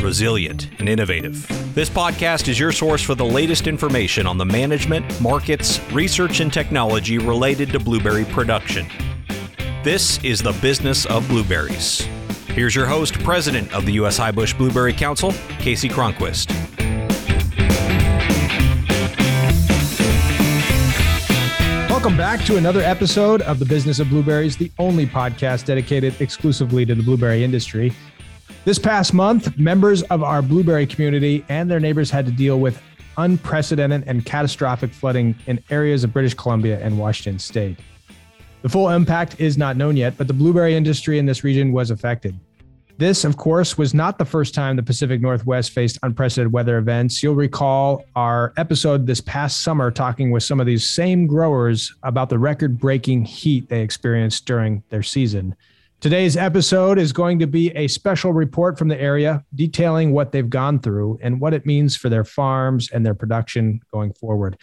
resilient, and innovative. This podcast is your source for the latest information on the management, markets, research, and technology related to blueberry production. This is the business of blueberries. Here's your host, President of the U.S. Highbush Blueberry Council, Kasey Cronquist. Welcome back to another episode of the Business of Blueberries, the only podcast dedicated exclusively to the blueberry industry. This past month, members of our blueberry community and their neighbors had to deal with unprecedented and catastrophic flooding in areas of British Columbia and Washington state. The full impact is not known yet, but the blueberry industry in this region was affected. This, of course, was not the first time the Pacific Northwest faced unprecedented weather events. You'll recall our episode this past summer talking with some of these same growers about the record breaking heat they experienced during their season. Today's episode is going to be a special report from the area detailing what they've gone through and what it means for their farms and their production going forward.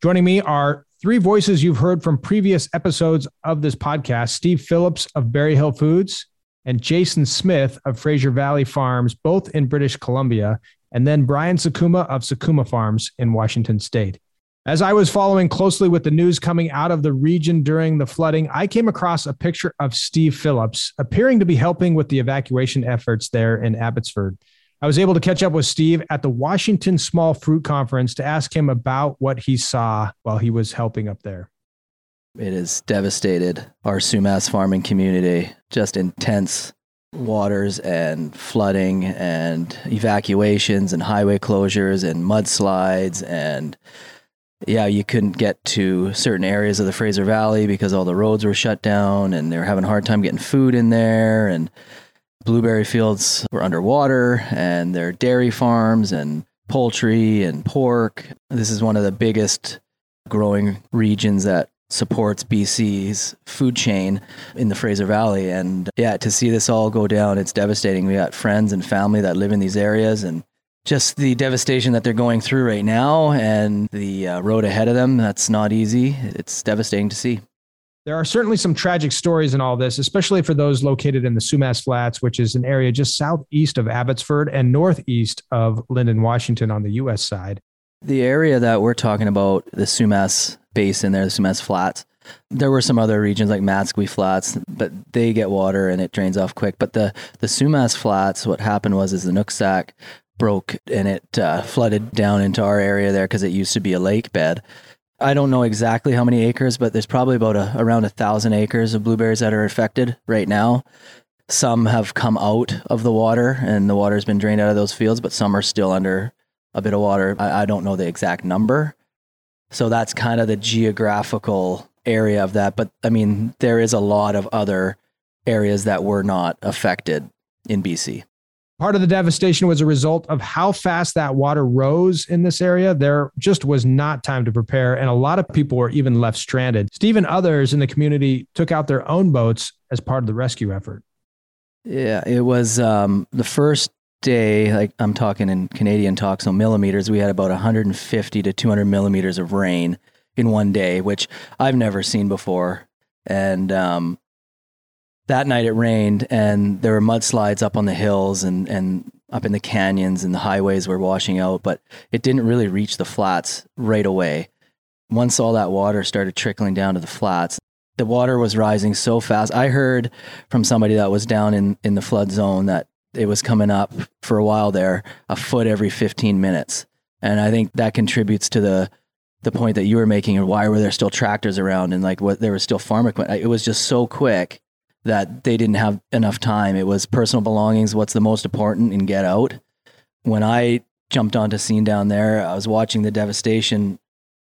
Joining me are three voices you've heard from previous episodes of this podcast Steve Phillips of Berryhill Foods, and Jason Smith of Fraser Valley Farms, both in British Columbia, and then Bryan Sakuma of Sakuma Farms in Washington State. As I was following closely with the news coming out of the region during the flooding, I came across a picture of Steve Phillips appearing to be helping with the evacuation efforts there in Abbotsford. I was able to catch up with Steve at the Washington Small Fruit Conference to ask him about what he saw while he was helping up there. It has devastated our Sumas farming community. Just intense waters and flooding and evacuations and highway closures and mudslides and yeah, you couldn't get to certain areas of the Fraser Valley because all the roads were shut down and they were having a hard time getting food in there and blueberry fields were underwater and their dairy farms and poultry and pork. This is one of the biggest growing regions that supports BC's food chain in the Fraser Valley. And yeah, to see this all go down, it's devastating. We got friends and family that live in these areas and just the devastation that they're going through right now and the uh, road ahead of them, that's not easy. It's devastating to see. There are certainly some tragic stories in all this, especially for those located in the Sumas Flats, which is an area just southeast of Abbotsford and northeast of Lynden, Washington on the US side. The area that we're talking about, the Sumas basin there, the Sumas Flats. There were some other regions like Matsqui Flats, but they get water and it drains off quick. But the the Sumas Flats, what happened was is the Nooksack broke and it uh, flooded down into our area there because it used to be a lake bed. I don't know exactly how many acres, but there's probably about a, around a thousand acres of blueberries that are affected right now. Some have come out of the water and the water has been drained out of those fields, but some are still under a bit of water. I, I don't know the exact number, so that's kind of the geographical area of that. But I mean, there is a lot of other areas that were not affected in BC. Part of the devastation was a result of how fast that water rose in this area. There just was not time to prepare, and a lot of people were even left stranded. Steve and others in the community took out their own boats as part of the rescue effort. Yeah, it was um, the first day, like I'm talking in Canadian talk, so millimeters, we had about 150 to 200 millimeters of rain in one day, which I've never seen before. And um, that night it rained, and there were mudslides up on the hills and, and up in the canyons, and the highways were washing out, but it didn't really reach the flats right away. Once all that water started trickling down to the flats, the water was rising so fast. I heard from somebody that was down in, in the flood zone that it was coming up for a while there, a foot every 15 minutes. And I think that contributes to the the point that you were making, and why were there still tractors around and like what there was still farm equipment. It was just so quick that they didn't have enough time. It was personal belongings, what's the most important, and get out. When I jumped onto scene down there, I was watching the devastation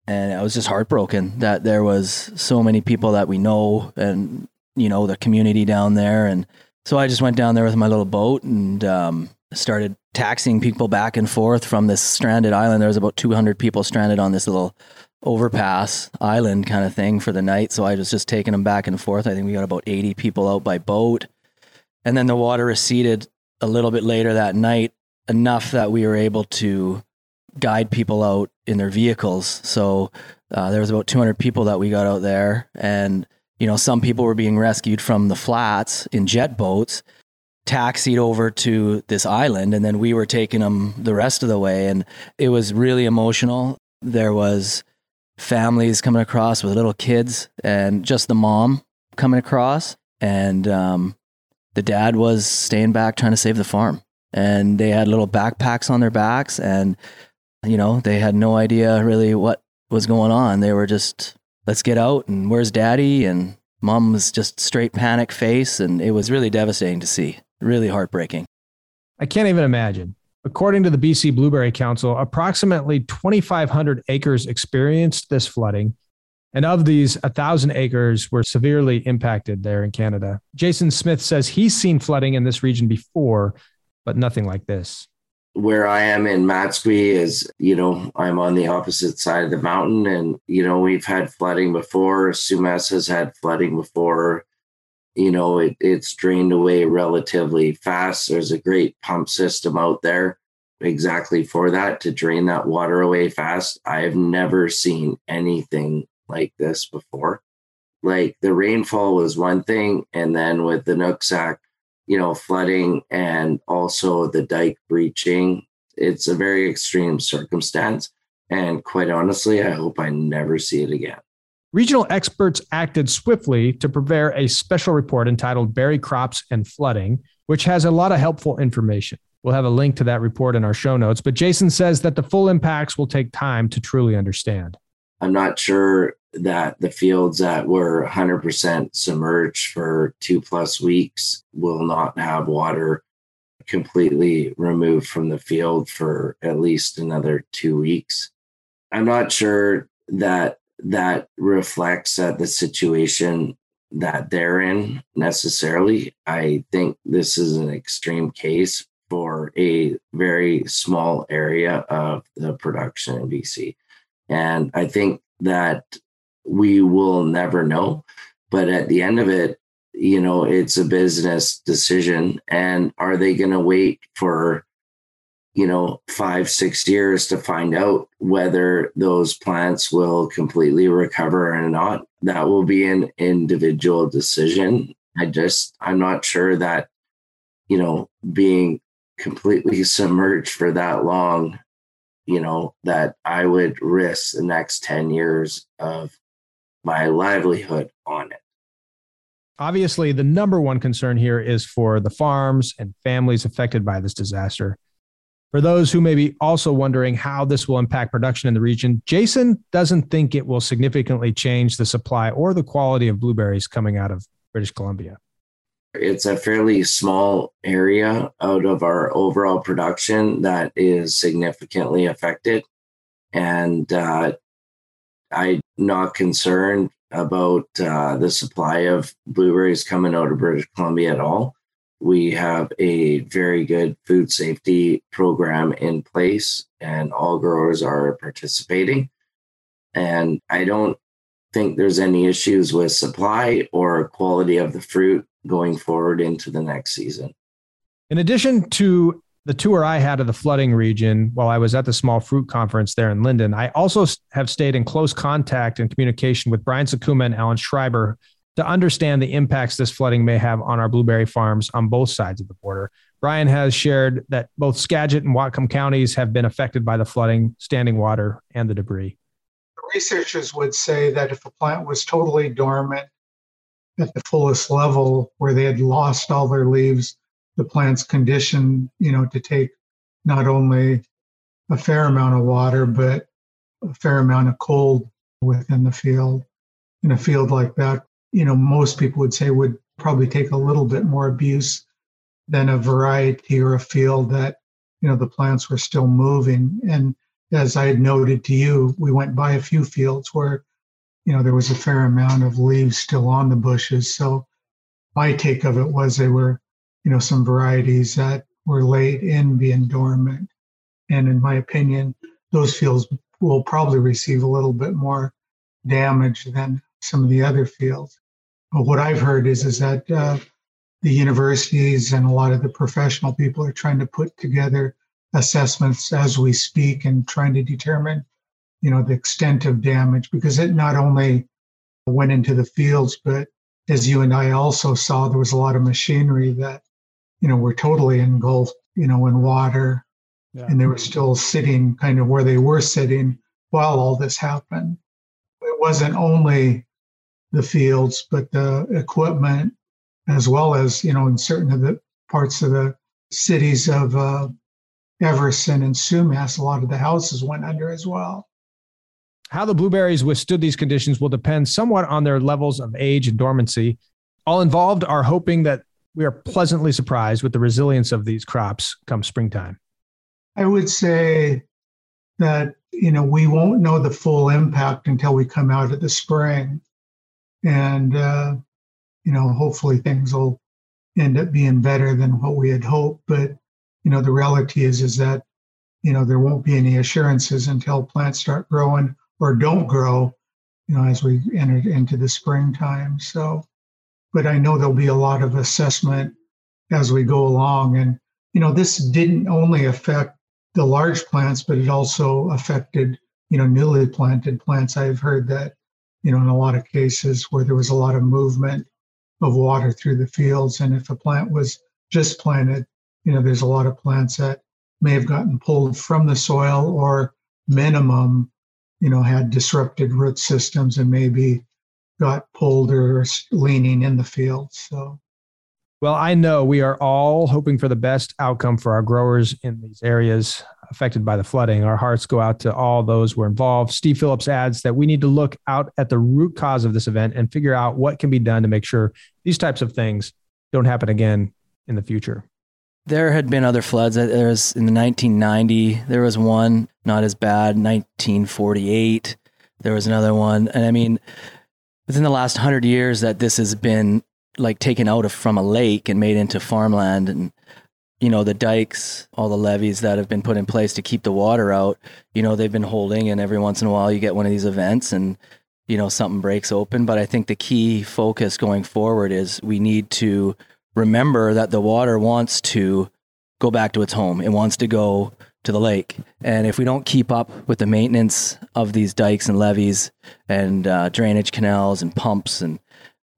and I was just heartbroken that there was so many people that we know and you know the community down there and so I just went down there with my little boat and um, started taxiing people back and forth from this stranded island. There was about 200 people stranded on this little overpass island kind of thing for the night. So I was just taking them back and forth. I think we got about 80 people out by boat. And then the water receded a little bit later that night, enough that we were able to guide people out in their vehicles. So uh, there was about 200 people that we got out there. And, you know, some people were being rescued from the flats in jet boats taxied over to this island and then we were taking them the rest of the way and it was really emotional there was families coming across with little kids and just the mom coming across. And um, the dad was staying back trying to save the farm. And they had little backpacks on their backs and you know they had no idea really what was going on. They were just let's get out and where's daddy? And mom was just straight panic face and it was really devastating to see. Really heartbreaking. I can't even imagine. According to the BC Blueberry Council, approximately 2,500 acres experienced this flooding. And of these, 1,000 acres were severely impacted there in Canada. Jason Smith says he's seen flooding in this region before, but nothing like this. Where I am in Matsqui is, you know, I'm on the opposite side of the mountain. And, you know, we've had flooding before. Sumas has had flooding before you know it, it's drained away relatively fast there's a great pump system out there exactly for that to drain that water away fast. I've never seen anything like this before. Like the rainfall was one thing and then with the nooksack you know flooding and also the dike breaching it's a very extreme circumstance. And quite honestly i hope i never see it again. Regional experts acted swiftly to prepare a special report entitled Berry Crops and Flooding, which has a lot of helpful information. We'll have a link to that report in our show notes, but Jason says that the full impacts will take time to truly understand. I'm not sure that the fields that were 100% submerged for two plus weeks will not have water completely removed from the field for at least another two weeks. I'm not sure that that reflects that the situation that they're in necessarily. I think this is an extreme case for a very small area of the production in BC. And I think that we will never know. But at the end of it, you know, it's a business decision. And are they going to wait for you know, five, six years to find out whether those plants will completely recover or not. That will be an individual decision. I just, I'm not sure that, you know, being completely submerged for that long, you know, that I would risk the next 10 years of my livelihood on it. Obviously, the number one concern here is for the farms and families affected by this disaster. For those who may be also wondering how this will impact production in the region, Jason doesn't think it will significantly change the supply or the quality of blueberries coming out of British Columbia. It's a fairly small area out of our overall production that is significantly affected. And uh, I'm not concerned about uh, the supply of blueberries coming out of British Columbia at all. We have a very good food safety program in place, and all growers are participating. And I don't think there's any issues with supply or quality of the fruit going forward into the next season. In addition to the tour I had of the flooding region while I was at the small fruit conference there in Lynden, I also have stayed in close contact and communication with Bryan Sakuma and Alan Schreiber, to understand the impacts this flooding may have on our blueberry farms on both sides of the border. Bryan has shared that both Skagit and Whatcom counties have been affected by the flooding, standing water, and the debris. Researchers would say that if a plant was totally dormant at the fullest level, where they had lost all their leaves, the plant's condition, you know, to take not only a fair amount of water, but a fair amount of cold within the field. In a field like that, you know, most people would say would probably take a little bit more abuse than a variety or a field that, you know, the plants were still moving. And as I had noted to you, we went by a few fields where, you know, there was a fair amount of leaves still on the bushes. So my take of it was they were, you know, some varieties that were late in being dormant. And in my opinion, those fields will probably receive a little bit more damage than some of the other fields. But what I've heard is is that uh, the universities and a lot of the professional people are trying to put together assessments as we speak and trying to determine, you know, the extent of damage because it not only went into the fields, but as you and I also saw, there was a lot of machinery that, you know, were totally engulfed, you know, in water, yeah. and they were still sitting kind of where they were sitting while all this happened. It wasn't only the fields, but the equipment, as well as, you know, in certain of the parts of the cities of uh, Everson and Sumas, a lot of the houses went under as well. How the blueberries withstood these conditions will depend somewhat on their levels of age and dormancy. All involved are hoping that we are pleasantly surprised with the resilience of these crops come springtime. I would say that you know we won't know the full impact until we come out of the spring, and uh, you know hopefully things will end up being better than what we had hoped. But you know the reality is is that you know there won't be any assurances until plants start growing or don't grow, you know, as we enter into the springtime. So, but I know there'll be a lot of assessment as we go along. And, you know, this didn't only affect the large plants, but it also affected, you know, newly planted plants. I've heard that, you know, in a lot of cases where there was a lot of movement of water through the fields. And if a plant was just planted, you know, there's a lot of plants that may have gotten pulled from the soil or minimum you know, had disrupted root systems and maybe got pulled or leaning in the field. So, well, I know we are all hoping for the best outcome for our growers in these areas affected by the flooding. Our hearts go out to all those who are involved. Steve Phillips adds that we need to look out at the root cause of this event and figure out what can be done to make sure these types of things don't happen again in the future. There had been other floods. There was in the 1990. There was one not as bad. 1948. There was another one, and I mean, within the last hundred years, that this has been like taken out of from a lake and made into farmland, and you know the dikes, all the levees that have been put in place to keep the water out. You know they've been holding, and every once in a while you get one of these events, and you know something breaks open. But I think the key focus going forward is we need to remember that the water wants to go back to its home. It wants to go to the lake. And if we don't keep up with the maintenance of these dikes and levees and uh, drainage canals and pumps, and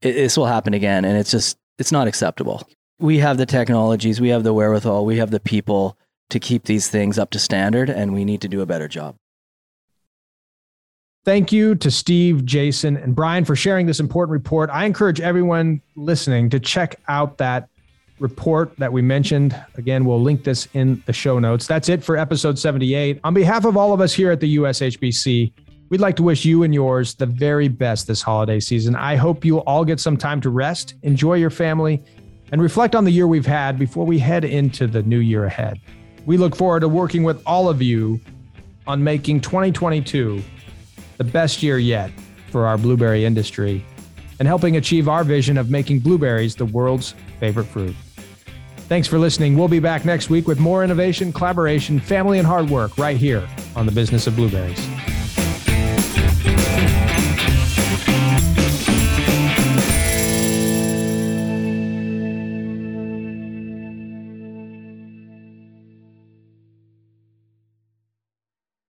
it, this will happen again. And it's just, it's not acceptable. We have the technologies, we have the wherewithal, we have the people to keep these things up to standard, and we need to do a better job. Thank you to Steve, Jason, and Bryan for sharing this important report. I encourage everyone listening to check out that report that we mentioned. Again, we'll link this in the show notes. That's it for episode 78. On behalf of all of us here at the USHBC, we'd like to wish you and yours the very best this holiday season. I hope you'll all get some time to rest, enjoy your family, and reflect on the year we've had before we head into the new year ahead. We look forward to working with all of you on making 2022 the best year yet for our blueberry industry and helping achieve our vision of making blueberries the world's favorite fruit. Thanks for listening. We'll be back next week with more innovation, collaboration, family, and hard work right here on the business of blueberries.